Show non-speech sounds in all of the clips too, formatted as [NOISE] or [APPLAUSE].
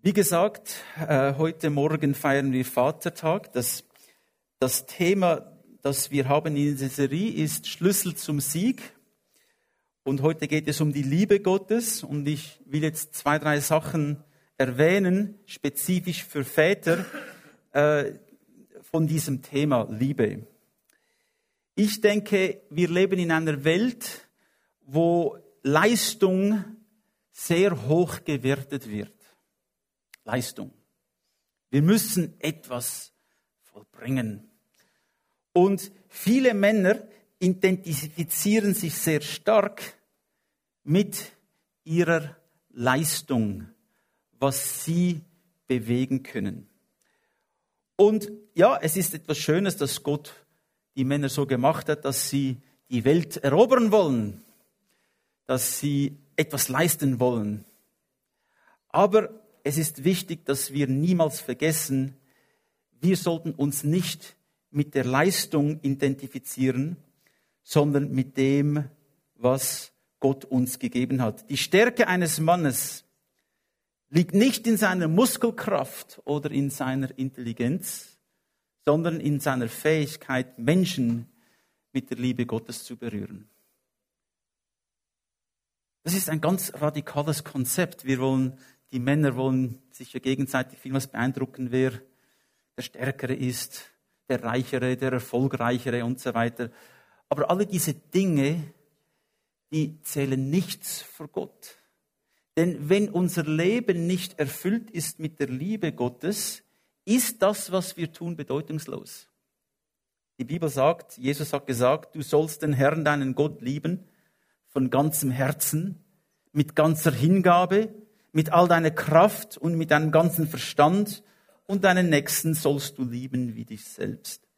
Wie gesagt, äh, heute Morgen feiern wir Vatertag. Das, das Thema, das wir haben in dieser Serie, ist Schlüssel zum Sieg. Und heute geht es um die Liebe Gottes. Und ich will jetzt zwei, drei Sachen erwähnen, spezifisch für Väter, äh, von diesem Thema Liebe. Ich denke, wir leben in einer Welt, wo Leistung sehr hoch gewertet wird. Leistung. Wir müssen etwas vollbringen. Und viele Männer identifizieren sich sehr stark mit ihrer Leistung, was sie bewegen können. Und ja, es ist etwas Schönes, dass Gott die Männer so gemacht hat, dass sie die Welt erobern wollen, dass sie etwas leisten wollen. Aber es ist wichtig, dass wir niemals vergessen, wir sollten uns nicht mit der Leistung identifizieren, sondern mit dem, was Gott uns gegeben hat. Die Stärke eines Mannes liegt nicht in seiner Muskelkraft oder in seiner Intelligenz, sondern in seiner Fähigkeit, Menschen mit der Liebe Gottes zu berühren. Das ist ein ganz radikales Konzept. Wir wollen die Männer wollen sich ja gegenseitig vielmals beeindrucken, wer der Stärkere ist, der Reichere, der Erfolgreichere und so weiter. Aber alle diese Dinge, die zählen nichts vor Gott. Denn wenn unser Leben nicht erfüllt ist mit der Liebe Gottes, ist das, was wir tun, bedeutungslos. Die Bibel sagt, Jesus hat gesagt, du sollst den Herrn, deinen Gott lieben, von ganzem Herzen, mit ganzer Hingabe, mit all deiner Kraft und mit deinem ganzen Verstand und deinen Nächsten sollst du lieben wie dich selbst.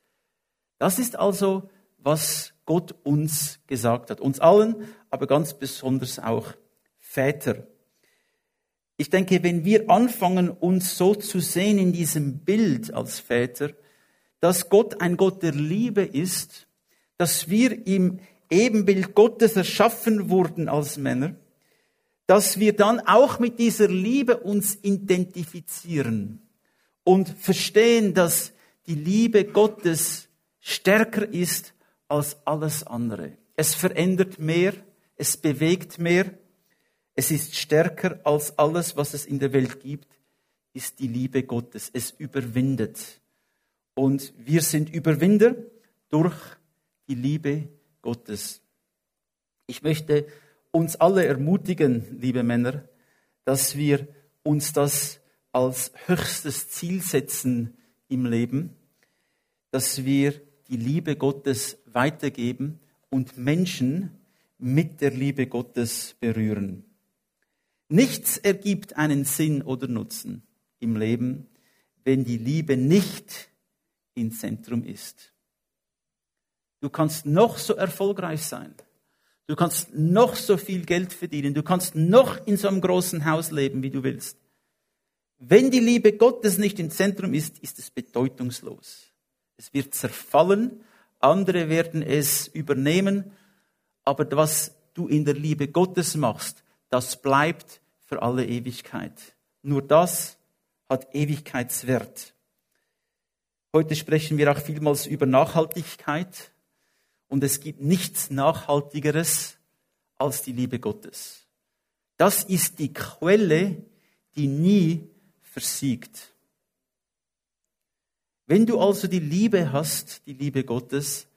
Das ist also, was Gott uns gesagt hat. Uns allen, aber ganz besonders auch Väter. Ich denke, wenn wir anfangen, uns so zu sehen in diesem Bild als Väter, dass Gott ein Gott der Liebe ist, dass wir im Ebenbild Gottes erschaffen wurden als Männer, dass wir dann auch mit dieser Liebe uns identifizieren und verstehen, dass die Liebe Gottes stärker ist als alles andere. Es verändert mehr, es bewegt mehr, es ist stärker als alles, was es in der Welt gibt, ist die Liebe Gottes. Es überwindet. Und wir sind Überwinder durch die Liebe Gottes. Ich möchte uns alle ermutigen, liebe Männer, dass wir uns das als höchstes Ziel setzen im Leben, dass wir die Liebe Gottes weitergeben und Menschen mit der Liebe Gottes berühren. Nichts ergibt einen Sinn oder Nutzen im Leben, wenn die Liebe nicht im Zentrum ist. Du kannst noch so erfolgreich sein. Du kannst noch so viel Geld verdienen. Du kannst noch in so einem großen Haus leben, wie du willst. Wenn die Liebe Gottes nicht im Zentrum ist, ist es bedeutungslos. Es wird zerfallen. Andere werden es übernehmen. Aber was du in der Liebe Gottes machst, das bleibt für alle Ewigkeit. Nur das hat Ewigkeitswert. Heute sprechen wir auch vielmals über Nachhaltigkeit. Und es gibt nichts Nachhaltigeres als die Liebe Gottes. Das ist die Quelle, die nie versiegt. Wenn du also die Liebe hast, die Liebe Gottes,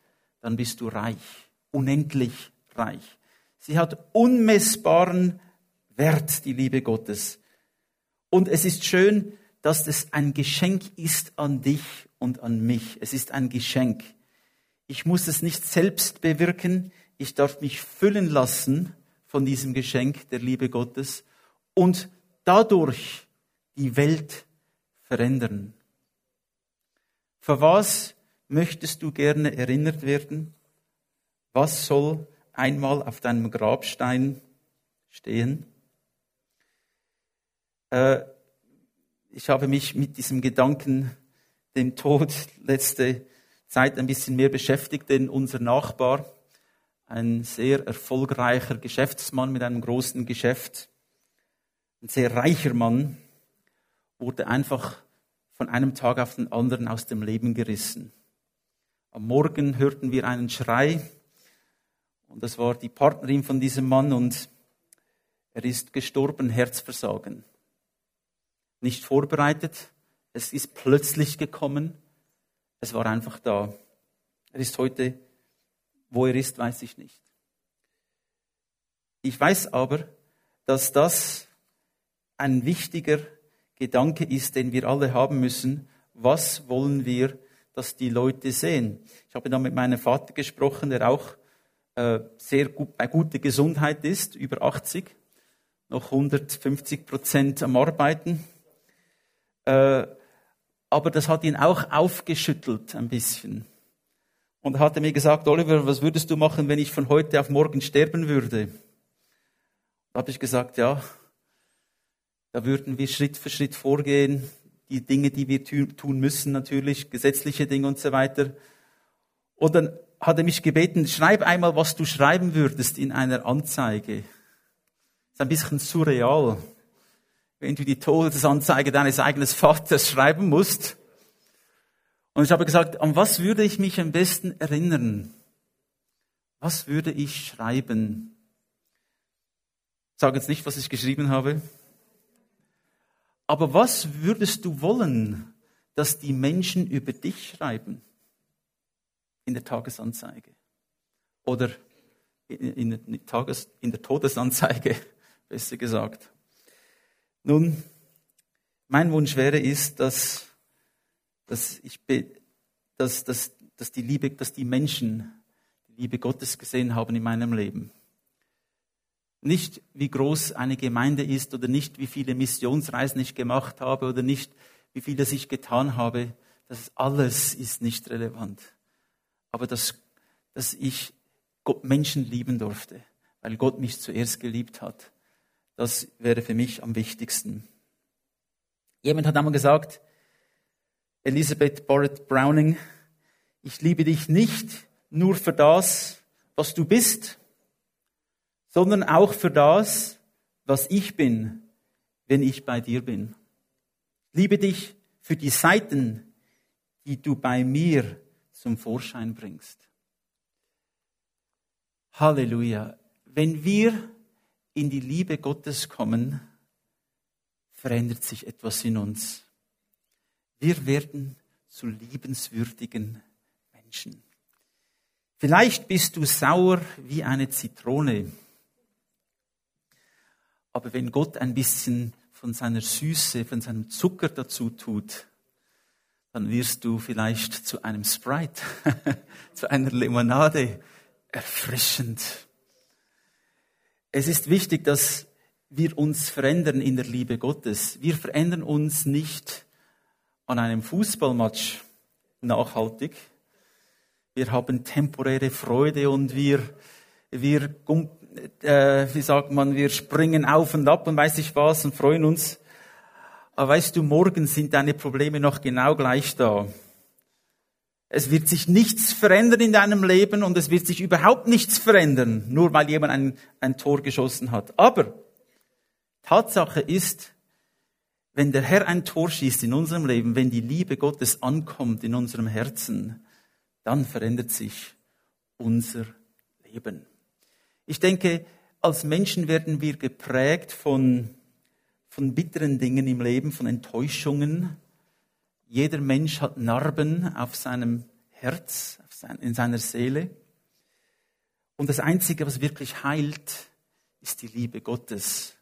dann bist du reich, unendlich reich. Sie hat unmessbaren Wert, die Liebe Gottes. Und es ist schön, dass es ein Geschenk ist an dich und an mich. Es ist ein Geschenk. Ich muss es nicht selbst bewirken. Ich darf mich füllen lassen von diesem Geschenk der Liebe Gottes und dadurch die Welt verändern. Für was möchtest du gerne erinnert werden? Was soll einmal auf deinem Grabstein stehen? Äh, ich habe mich mit diesem Gedanken, dem Tod, letzte Zeit ein bisschen mehr beschäftigt, denn unser Nachbar, ein sehr erfolgreicher Geschäftsmann mit einem großen Geschäft, ein sehr reicher Mann. wurde einfach von einem Tag auf den anderen aus dem Leben gerissen. Am Morgen hörten wir einen Schrei und das war die Partnerin von diesem Mann und er ist gestorben, Herzversagen. Nicht vorbereitet, es ist plötzlich gekommen, es war einfach da. Er ist heute, wo er ist, weiß ich nicht. Ich weiß aber, dass das ein wichtiger Gedanke ist, den wir alle haben müssen. Was wollen wir, dass die Leute sehen? Ich habe da mit meinem Vater gesprochen, der auch äh, sehr gut, bei guter Gesundheit ist, über 80, noch 150 Prozent am Arbeiten. Äh, aber das hat ihn auch aufgeschüttelt ein bisschen. Und er hatte mir gesagt, Oliver, was würdest du machen, wenn ich von heute auf morgen sterben würde? Da habe ich gesagt, ja, da würden wir Schritt für Schritt vorgehen, die Dinge, die wir tun müssen, natürlich, gesetzliche Dinge und so weiter. Und dann hat er mich gebeten, schreib einmal, was du schreiben würdest in einer Anzeige. Das ist ein bisschen surreal, wenn du die Todesanzeige deines eigenen Vaters schreiben musst. Und ich habe gesagt, an was würde ich mich am besten erinnern? Was würde ich schreiben? Ich sage jetzt nicht, was ich geschrieben habe. Aber was würdest du wollen, dass die Menschen über dich schreiben? In der Tagesanzeige. Oder in, in, Tages, in der Todesanzeige, [LAUGHS] besser gesagt. Nun, mein Wunsch wäre ist, dass, dass ich, dass, dass, dass die Liebe, dass die Menschen die Liebe Gottes gesehen haben in meinem Leben. Nicht, wie groß eine Gemeinde ist oder nicht, wie viele Missionsreisen ich gemacht habe oder nicht, wie viel das ich getan habe. Das alles ist nicht relevant. Aber dass, dass ich Gott Menschen lieben durfte, weil Gott mich zuerst geliebt hat, das wäre für mich am wichtigsten. Jemand hat einmal gesagt, Elisabeth Barrett Browning, ich liebe dich nicht nur für das, was du bist, sondern auch für das, was ich bin, wenn ich bei dir bin. Liebe dich für die Seiten, die du bei mir zum Vorschein bringst. Halleluja. Wenn wir in die Liebe Gottes kommen, verändert sich etwas in uns. Wir werden zu liebenswürdigen Menschen. Vielleicht bist du sauer wie eine Zitrone. Aber wenn Gott ein bisschen von seiner Süße, von seinem Zucker dazu tut, dann wirst du vielleicht zu einem Sprite, [LAUGHS] zu einer Limonade erfrischend. Es ist wichtig, dass wir uns verändern in der Liebe Gottes. Wir verändern uns nicht an einem Fußballmatch nachhaltig. Wir haben temporäre Freude und wir, wir äh, wie sagt man, wir springen auf und ab und weiß ich was und freuen uns. Aber weißt du, morgen sind deine Probleme noch genau gleich da. Es wird sich nichts verändern in deinem Leben und es wird sich überhaupt nichts verändern, nur weil jemand ein, ein Tor geschossen hat. Aber Tatsache ist, wenn der Herr ein Tor schießt in unserem Leben, wenn die Liebe Gottes ankommt in unserem Herzen, dann verändert sich unser Leben. Ich denke, als Menschen werden wir geprägt von, von bitteren Dingen im Leben, von Enttäuschungen. Jeder Mensch hat Narben auf seinem Herz, in seiner Seele. Und das Einzige, was wirklich heilt, ist die Liebe Gottes.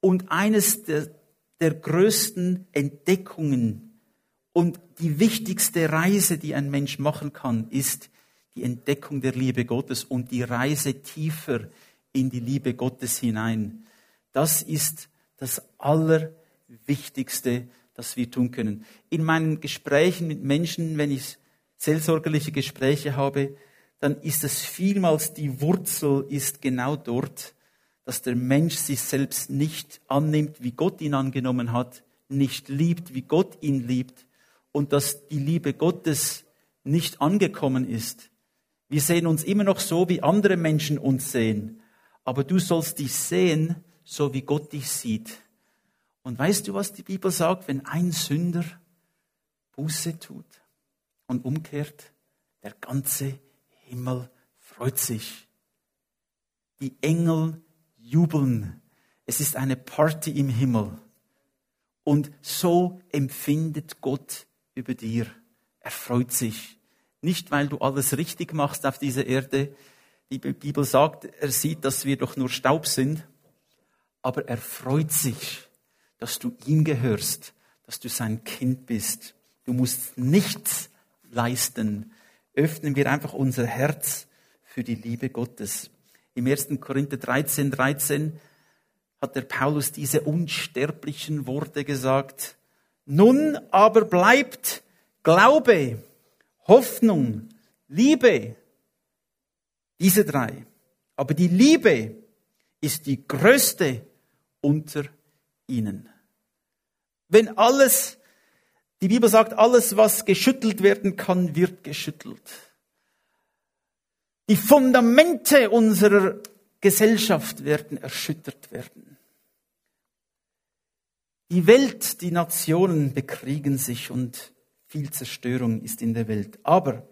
Und eines der, der größten Entdeckungen und die wichtigste Reise, die ein Mensch machen kann, ist die Entdeckung der Liebe Gottes und die Reise tiefer in die Liebe Gottes hinein. Das ist das Allerwichtigste, das wir tun können. In meinen Gesprächen mit Menschen, wenn ich seelsorgerliche Gespräche habe, dann ist es vielmals die Wurzel ist genau dort, dass der Mensch sich selbst nicht annimmt, wie Gott ihn angenommen hat, nicht liebt, wie Gott ihn liebt und dass die Liebe Gottes nicht angekommen ist. Wir sehen uns immer noch so, wie andere Menschen uns sehen. Aber du sollst dich sehen, so wie Gott dich sieht. Und weißt du, was die Bibel sagt, wenn ein Sünder Buße tut und umkehrt? Der ganze Himmel freut sich. Die Engel jubeln. Es ist eine Party im Himmel. Und so empfindet Gott über dir. Er freut sich. Nicht, weil du alles richtig machst auf dieser Erde. Die Bibel sagt, er sieht, dass wir doch nur Staub sind. Aber er freut sich, dass du ihm gehörst, dass du sein Kind bist. Du musst nichts leisten. Öffnen wir einfach unser Herz für die Liebe Gottes. Im 1. Korinther 13, 13 hat der Paulus diese unsterblichen Worte gesagt. Nun aber bleibt Glaube, Hoffnung, Liebe. Diese drei. Aber die Liebe ist die größte unter ihnen. Wenn alles, die Bibel sagt, alles, was geschüttelt werden kann, wird geschüttelt. Die Fundamente unserer Gesellschaft werden erschüttert werden. Die Welt, die Nationen bekriegen sich und viel Zerstörung ist in der Welt. Aber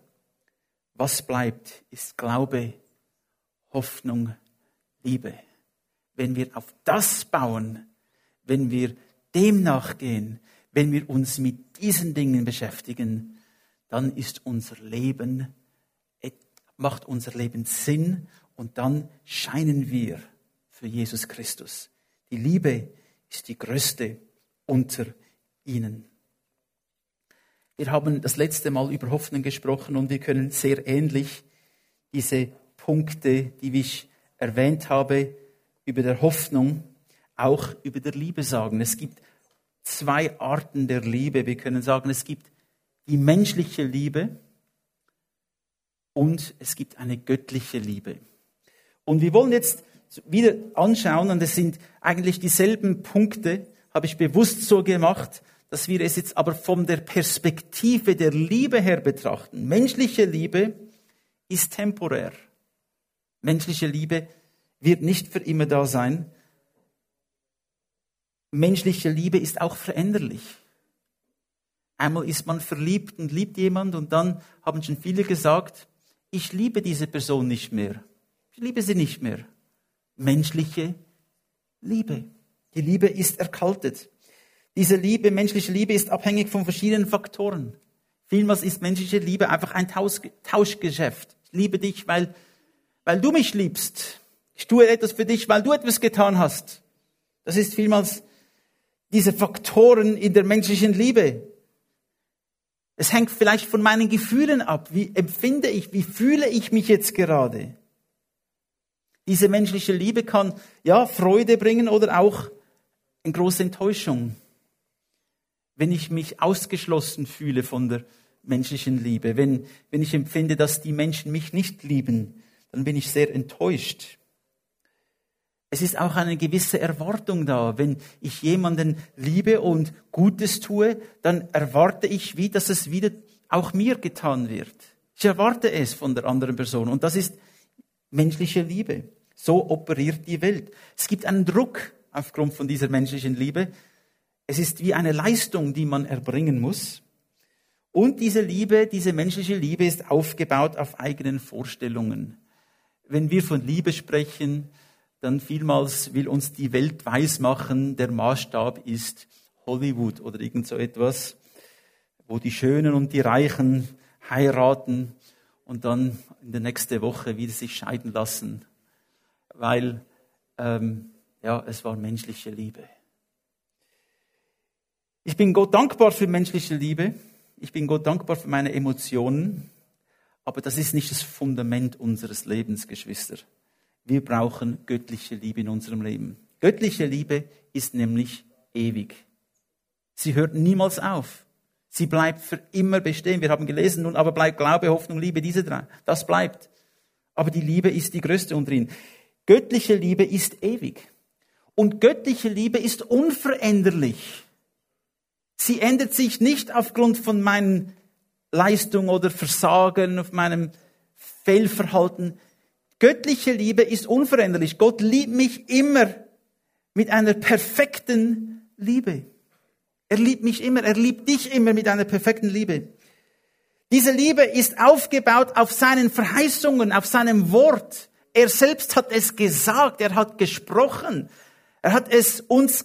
was bleibt, ist Glaube, Hoffnung, Liebe. Wenn wir auf das bauen, wenn wir dem nachgehen, wenn wir uns mit diesen Dingen beschäftigen, dann ist unser Leben, macht unser Leben Sinn und dann scheinen wir für Jesus Christus. Die Liebe ist die größte unter ihnen. Wir haben das letzte Mal über Hoffnung gesprochen und wir können sehr ähnlich diese Punkte, die ich erwähnt habe, über der Hoffnung, auch über der Liebe sagen. Es gibt zwei Arten der Liebe. Wir können sagen, es gibt die menschliche Liebe und es gibt eine göttliche Liebe. Und wir wollen jetzt wieder anschauen, und es sind eigentlich dieselben Punkte, habe ich bewusst so gemacht, dass wir es jetzt aber von der Perspektive der Liebe her betrachten. Menschliche Liebe ist temporär. Menschliche Liebe wird nicht für immer da sein. Menschliche Liebe ist auch veränderlich. Einmal ist man verliebt und liebt jemand und dann haben schon viele gesagt, ich liebe diese Person nicht mehr. Ich liebe sie nicht mehr. Menschliche Liebe. Die Liebe ist erkaltet. Diese Liebe, menschliche Liebe ist abhängig von verschiedenen Faktoren. Vielmals ist menschliche Liebe einfach ein Tauschgeschäft. Ich liebe dich, weil, weil du mich liebst. Ich tue etwas für dich, weil du etwas getan hast. Das ist vielmals diese Faktoren in der menschlichen Liebe. Es hängt vielleicht von meinen Gefühlen ab. Wie empfinde ich, wie fühle ich mich jetzt gerade? Diese menschliche Liebe kann ja Freude bringen oder auch eine große Enttäuschung wenn ich mich ausgeschlossen fühle von der menschlichen Liebe, wenn, wenn ich empfinde, dass die Menschen mich nicht lieben, dann bin ich sehr enttäuscht. Es ist auch eine gewisse Erwartung da. Wenn ich jemanden liebe und Gutes tue, dann erwarte ich, wie, dass es wieder auch mir getan wird. Ich erwarte es von der anderen Person. Und das ist menschliche Liebe. So operiert die Welt. Es gibt einen Druck aufgrund von dieser menschlichen Liebe, es ist wie eine Leistung, die man erbringen muss. Und diese Liebe, diese menschliche Liebe ist aufgebaut auf eigenen Vorstellungen. Wenn wir von Liebe sprechen, dann vielmals will uns die Welt weismachen, der Maßstab ist Hollywood oder irgend so etwas, wo die Schönen und die Reichen heiraten und dann in der nächsten Woche wieder sich scheiden lassen, weil ähm, ja, es war menschliche Liebe. Ich bin Gott dankbar für menschliche Liebe. Ich bin Gott dankbar für meine Emotionen. Aber das ist nicht das Fundament unseres Lebens, Geschwister. Wir brauchen göttliche Liebe in unserem Leben. Göttliche Liebe ist nämlich ewig. Sie hört niemals auf. Sie bleibt für immer bestehen. Wir haben gelesen, nun aber bleibt Glaube, Hoffnung, Liebe, diese drei. Das bleibt. Aber die Liebe ist die größte unter ihnen. Göttliche Liebe ist ewig. Und göttliche Liebe ist unveränderlich. Sie ändert sich nicht aufgrund von meinen Leistungen oder Versagen, auf meinem Fehlverhalten. Göttliche Liebe ist unveränderlich. Gott liebt mich immer mit einer perfekten Liebe. Er liebt mich immer, er liebt dich immer mit einer perfekten Liebe. Diese Liebe ist aufgebaut auf seinen Verheißungen, auf seinem Wort. Er selbst hat es gesagt, er hat gesprochen. Er hat es uns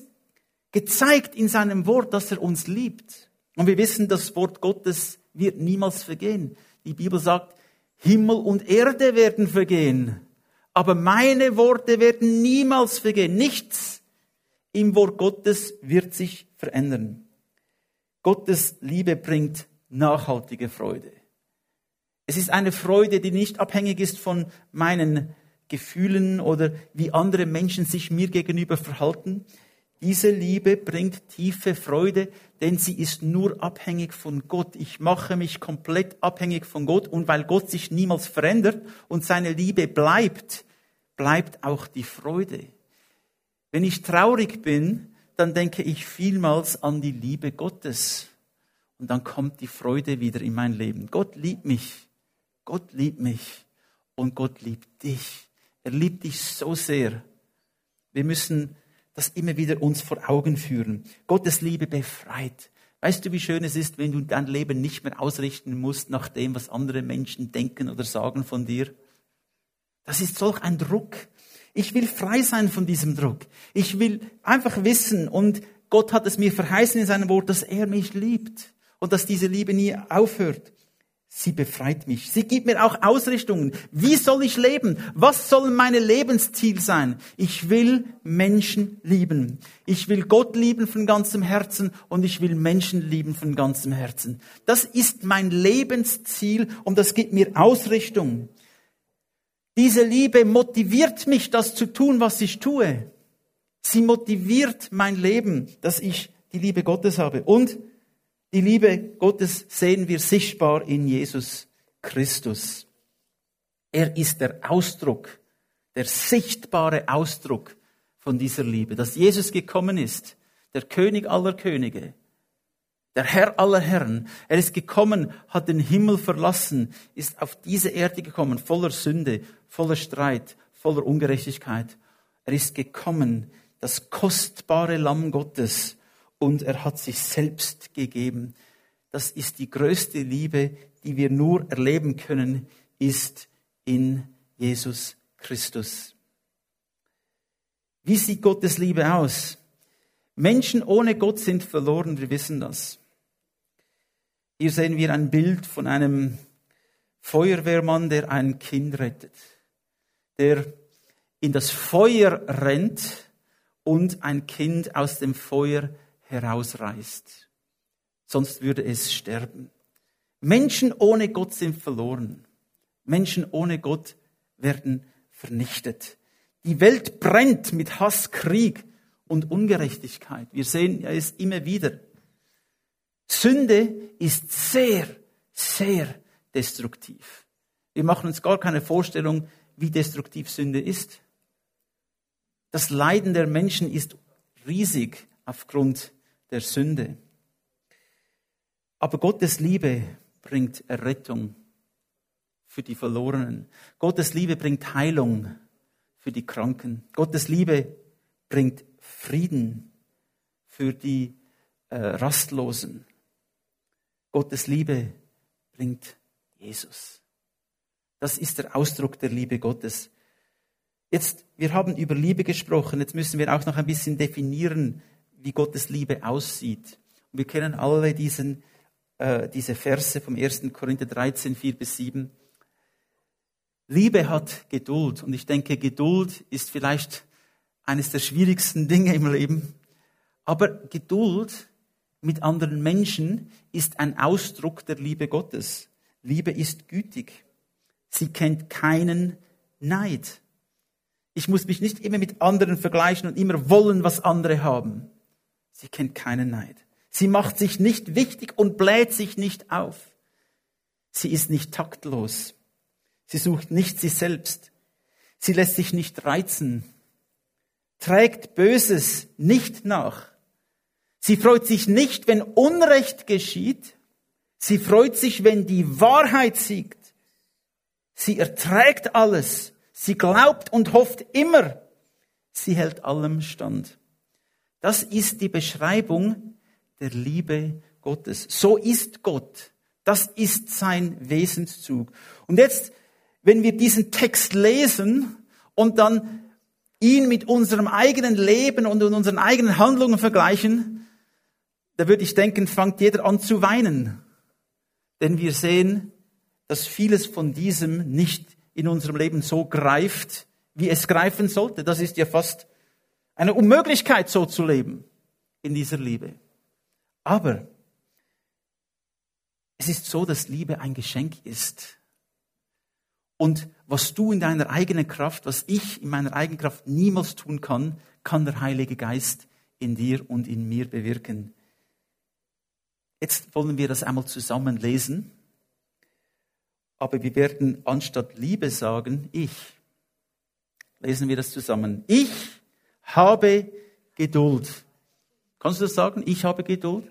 gezeigt in seinem Wort, dass er uns liebt. Und wir wissen, das Wort Gottes wird niemals vergehen. Die Bibel sagt, Himmel und Erde werden vergehen, aber meine Worte werden niemals vergehen. Nichts im Wort Gottes wird sich verändern. Gottes Liebe bringt nachhaltige Freude. Es ist eine Freude, die nicht abhängig ist von meinen Gefühlen oder wie andere Menschen sich mir gegenüber verhalten. Diese Liebe bringt tiefe Freude, denn sie ist nur abhängig von Gott. Ich mache mich komplett abhängig von Gott und weil Gott sich niemals verändert und seine Liebe bleibt, bleibt auch die Freude. Wenn ich traurig bin, dann denke ich vielmals an die Liebe Gottes. Und dann kommt die Freude wieder in mein Leben. Gott liebt mich. Gott liebt mich. Und Gott liebt dich. Er liebt dich so sehr. Wir müssen das immer wieder uns vor Augen führen. Gottes Liebe befreit. Weißt du, wie schön es ist, wenn du dein Leben nicht mehr ausrichten musst nach dem, was andere Menschen denken oder sagen von dir? Das ist solch ein Druck. Ich will frei sein von diesem Druck. Ich will einfach wissen und Gott hat es mir verheißen in seinem Wort, dass er mich liebt und dass diese Liebe nie aufhört. Sie befreit mich. Sie gibt mir auch Ausrichtungen. Wie soll ich leben? Was soll mein Lebensziel sein? Ich will Menschen lieben. Ich will Gott lieben von ganzem Herzen und ich will Menschen lieben von ganzem Herzen. Das ist mein Lebensziel und das gibt mir Ausrichtung. Diese Liebe motiviert mich, das zu tun, was ich tue. Sie motiviert mein Leben, dass ich die Liebe Gottes habe. Und die Liebe Gottes sehen wir sichtbar in Jesus Christus. Er ist der Ausdruck, der sichtbare Ausdruck von dieser Liebe, dass Jesus gekommen ist, der König aller Könige, der Herr aller Herren. Er ist gekommen, hat den Himmel verlassen, ist auf diese Erde gekommen, voller Sünde, voller Streit, voller Ungerechtigkeit. Er ist gekommen, das kostbare Lamm Gottes, und er hat sich selbst gegeben. Das ist die größte Liebe, die wir nur erleben können, ist in Jesus Christus. Wie sieht Gottes Liebe aus? Menschen ohne Gott sind verloren, wir wissen das. Hier sehen wir ein Bild von einem Feuerwehrmann, der ein Kind rettet, der in das Feuer rennt und ein Kind aus dem Feuer herausreißt. Sonst würde es sterben. Menschen ohne Gott sind verloren. Menschen ohne Gott werden vernichtet. Die Welt brennt mit Hass, Krieg und Ungerechtigkeit. Wir sehen es immer wieder. Sünde ist sehr, sehr destruktiv. Wir machen uns gar keine Vorstellung, wie destruktiv Sünde ist. Das Leiden der Menschen ist riesig aufgrund der Sünde. Aber Gottes Liebe bringt Errettung für die Verlorenen. Gottes Liebe bringt Heilung für die Kranken. Gottes Liebe bringt Frieden für die äh, Rastlosen. Gottes Liebe bringt Jesus. Das ist der Ausdruck der Liebe Gottes. Jetzt, wir haben über Liebe gesprochen, jetzt müssen wir auch noch ein bisschen definieren, wie Gottes Liebe aussieht. Und wir kennen alle diesen, äh, diese Verse vom 1. Korinther 13, 4 bis 7. Liebe hat Geduld. Und ich denke, Geduld ist vielleicht eines der schwierigsten Dinge im Leben. Aber Geduld mit anderen Menschen ist ein Ausdruck der Liebe Gottes. Liebe ist gütig. Sie kennt keinen Neid. Ich muss mich nicht immer mit anderen vergleichen und immer wollen, was andere haben. Sie kennt keinen Neid. Sie macht sich nicht wichtig und bläht sich nicht auf. Sie ist nicht taktlos. Sie sucht nicht sich selbst. Sie lässt sich nicht reizen. Trägt Böses nicht nach. Sie freut sich nicht, wenn Unrecht geschieht. Sie freut sich, wenn die Wahrheit siegt. Sie erträgt alles. Sie glaubt und hofft immer. Sie hält allem stand. Das ist die Beschreibung der Liebe Gottes. So ist Gott. Das ist sein Wesenszug. Und jetzt, wenn wir diesen Text lesen und dann ihn mit unserem eigenen Leben und unseren eigenen Handlungen vergleichen, da würde ich denken, fängt jeder an zu weinen. Denn wir sehen, dass vieles von diesem nicht in unserem Leben so greift, wie es greifen sollte. Das ist ja fast eine Unmöglichkeit, so zu leben in dieser Liebe. Aber es ist so, dass Liebe ein Geschenk ist. Und was du in deiner eigenen Kraft, was ich in meiner eigenen Kraft niemals tun kann, kann der Heilige Geist in dir und in mir bewirken. Jetzt wollen wir das einmal zusammen lesen. Aber wir werden anstatt Liebe sagen, ich. Lesen wir das zusammen. Ich habe Geduld. Kannst du das sagen? Ich habe Geduld.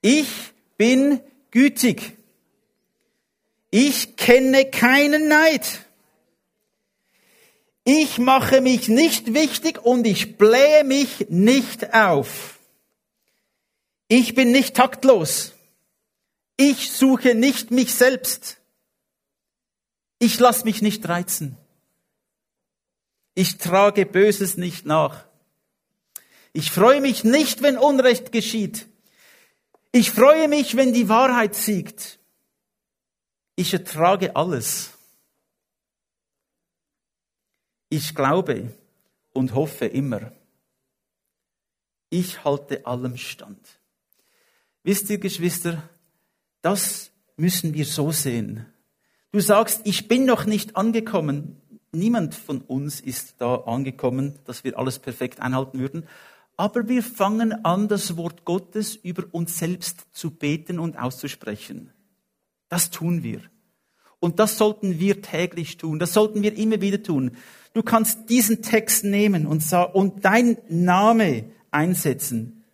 Ich bin gütig. Ich kenne keinen Neid. Ich mache mich nicht wichtig und ich blähe mich nicht auf. Ich bin nicht taktlos. Ich suche nicht mich selbst. Ich lasse mich nicht reizen. Ich trage Böses nicht nach. Ich freue mich nicht, wenn Unrecht geschieht. Ich freue mich, wenn die Wahrheit siegt. Ich ertrage alles. Ich glaube und hoffe immer. Ich halte allem stand. Wisst ihr, Geschwister, das müssen wir so sehen. Du sagst, ich bin noch nicht angekommen. Niemand von uns ist da angekommen, dass wir alles perfekt einhalten würden. Aber wir fangen an, das Wort Gottes über uns selbst zu beten und auszusprechen. Das tun wir. Und das sollten wir täglich tun. Das sollten wir immer wieder tun. Du kannst diesen Text nehmen und, und dein Name einsetzen.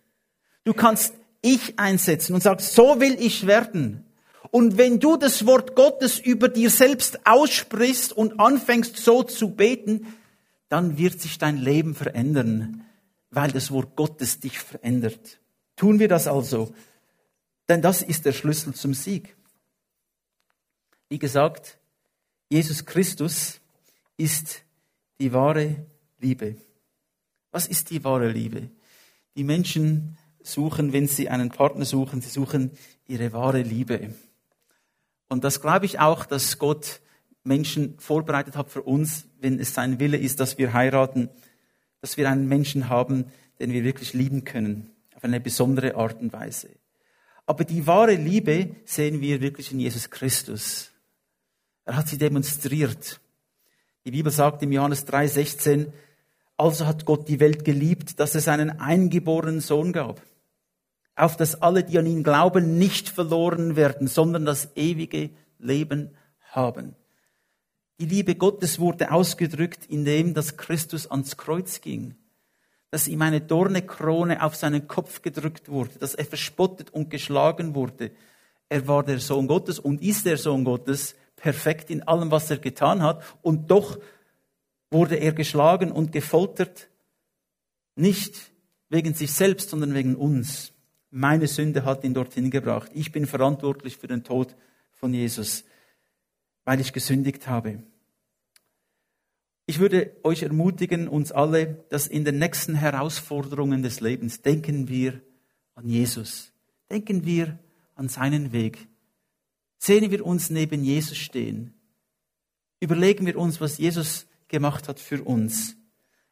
Du kannst ich einsetzen und sagst, so will ich werden. Und wenn du das Wort Gottes über dir selbst aussprichst und anfängst so zu beten, dann wird sich dein Leben verändern, weil das Wort Gottes dich verändert. Tun wir das also, denn das ist der Schlüssel zum Sieg. Wie gesagt, Jesus Christus ist die wahre Liebe. Was ist die wahre Liebe? Die Menschen suchen, wenn sie einen Partner suchen, sie suchen ihre wahre Liebe. Und das glaube ich auch, dass Gott Menschen vorbereitet hat für uns, wenn es sein Wille ist, dass wir heiraten, dass wir einen Menschen haben, den wir wirklich lieben können, auf eine besondere Art und Weise. Aber die wahre Liebe sehen wir wirklich in Jesus Christus. Er hat sie demonstriert. Die Bibel sagt im Johannes 3,16, also hat Gott die Welt geliebt, dass es einen eingeborenen Sohn gab auf dass alle, die an ihn glauben, nicht verloren werden, sondern das ewige Leben haben. Die Liebe Gottes wurde ausgedrückt, indem das Christus ans Kreuz ging, dass ihm eine Dornekrone auf seinen Kopf gedrückt wurde, dass er verspottet und geschlagen wurde. Er war der Sohn Gottes und ist der Sohn Gottes, perfekt in allem, was er getan hat, und doch wurde er geschlagen und gefoltert, nicht wegen sich selbst, sondern wegen uns. Meine Sünde hat ihn dorthin gebracht. Ich bin verantwortlich für den Tod von Jesus, weil ich gesündigt habe. Ich würde euch ermutigen, uns alle, dass in den nächsten Herausforderungen des Lebens denken wir an Jesus. Denken wir an seinen Weg. Sehen wir uns neben Jesus stehen. Überlegen wir uns, was Jesus gemacht hat für uns.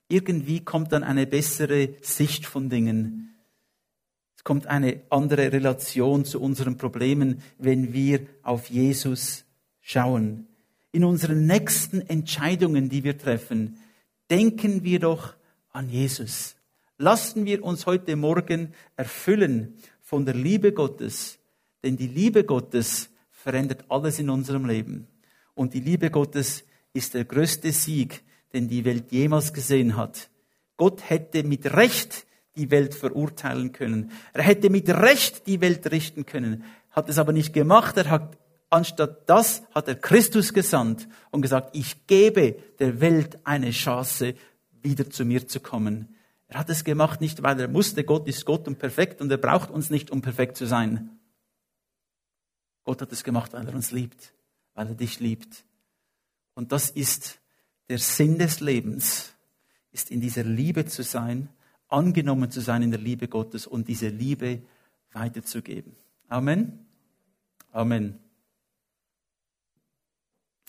Irgendwie kommt dann eine bessere Sicht von Dingen. Es kommt eine andere Relation zu unseren Problemen, wenn wir auf Jesus schauen. In unseren nächsten Entscheidungen, die wir treffen, denken wir doch an Jesus. Lassen wir uns heute Morgen erfüllen von der Liebe Gottes, denn die Liebe Gottes verändert alles in unserem Leben. Und die Liebe Gottes ist der größte Sieg, den die Welt jemals gesehen hat. Gott hätte mit Recht die Welt verurteilen können. Er hätte mit Recht die Welt richten können, hat es aber nicht gemacht. Er hat anstatt das hat er Christus gesandt und gesagt, ich gebe der Welt eine Chance, wieder zu mir zu kommen. Er hat es gemacht nicht, weil er musste, Gott ist Gott und perfekt und er braucht uns nicht, um perfekt zu sein. Gott hat es gemacht, weil er uns liebt, weil er dich liebt. Und das ist der Sinn des Lebens, ist in dieser Liebe zu sein, angenommen zu sein in der Liebe Gottes und diese Liebe weiterzugeben. Amen. Amen.